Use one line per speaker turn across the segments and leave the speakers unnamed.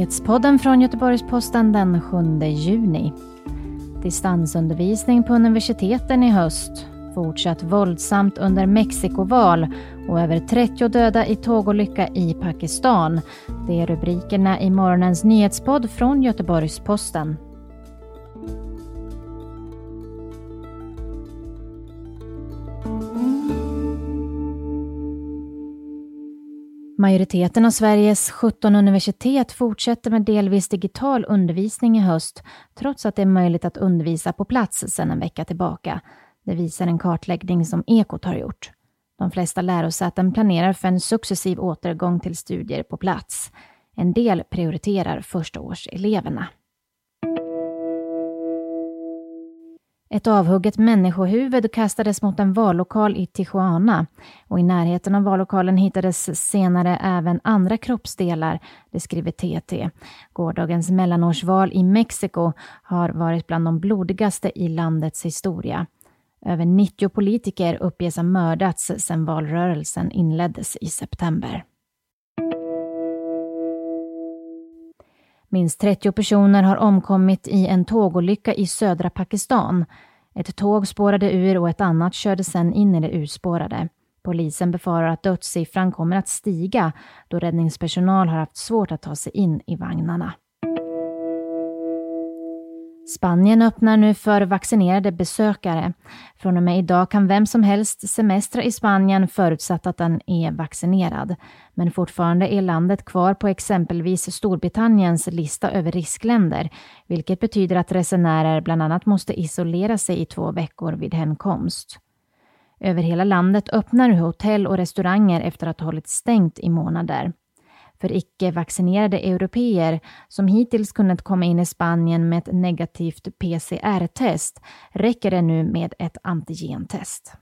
Nyhetspodden från Göteborgs-Posten den 7 juni. Distansundervisning på universiteten i höst. Fortsatt våldsamt under Mexikoval och över 30 döda i tågolycka i Pakistan. Det är rubrikerna i morgonens nyhetspodd från Göteborgs-Posten. Majoriteten av Sveriges 17 universitet fortsätter med delvis digital undervisning i höst, trots att det är möjligt att undervisa på plats sedan en vecka tillbaka. Det visar en kartläggning som Ekot har gjort. De flesta lärosäten planerar för en successiv återgång till studier på plats. En del prioriterar förstaårseleverna. Ett avhugget människohuvud kastades mot en vallokal i Tijuana och i närheten av vallokalen hittades senare även andra kroppsdelar, det skriver TT. Gårdagens mellanårsval i Mexiko har varit bland de blodigaste i landets historia. Över 90 politiker uppges ha mördats sedan valrörelsen inleddes i september. Minst 30 personer har omkommit i en tågolycka i södra Pakistan. Ett tåg spårade ur och ett annat körde sedan in i det urspårade. Polisen befarar att dödssiffran kommer att stiga då räddningspersonal har haft svårt att ta sig in i vagnarna. Spanien öppnar nu för vaccinerade besökare. Från och med idag kan vem som helst semestra i Spanien förutsatt att den är vaccinerad. Men fortfarande är landet kvar på exempelvis Storbritanniens lista över riskländer, vilket betyder att resenärer bland annat måste isolera sig i två veckor vid hemkomst. Över hela landet öppnar nu hotell och restauranger efter att ha hållit stängt i månader. För icke-vaccinerade europeer som hittills kunnat komma in i Spanien med ett negativt PCR-test räcker det nu med ett antigentest.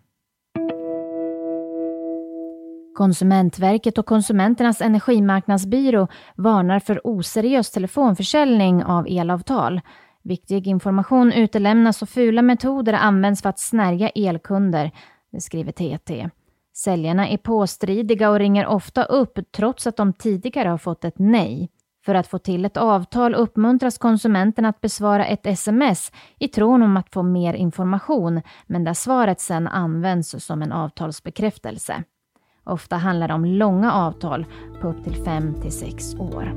Konsumentverket och Konsumenternas energimarknadsbyrå varnar för oseriös telefonförsäljning av elavtal. Viktig information utelämnas och fula metoder används för att snärja elkunder, det skriver TT. Säljarna är påstridiga och ringer ofta upp trots att de tidigare har fått ett nej. För att få till ett avtal uppmuntras konsumenten att besvara ett sms i tron om att få mer information, men där svaret sedan används som en avtalsbekräftelse. Ofta handlar det om långa avtal på upp till 5 till 6 år.